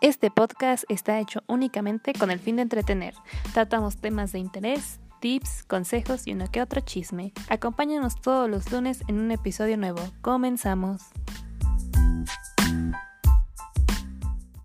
Este podcast está hecho únicamente con el fin de entretener. Tratamos temas de interés, tips, consejos y uno que otro chisme. Acompáñanos todos los lunes en un episodio nuevo. Comenzamos.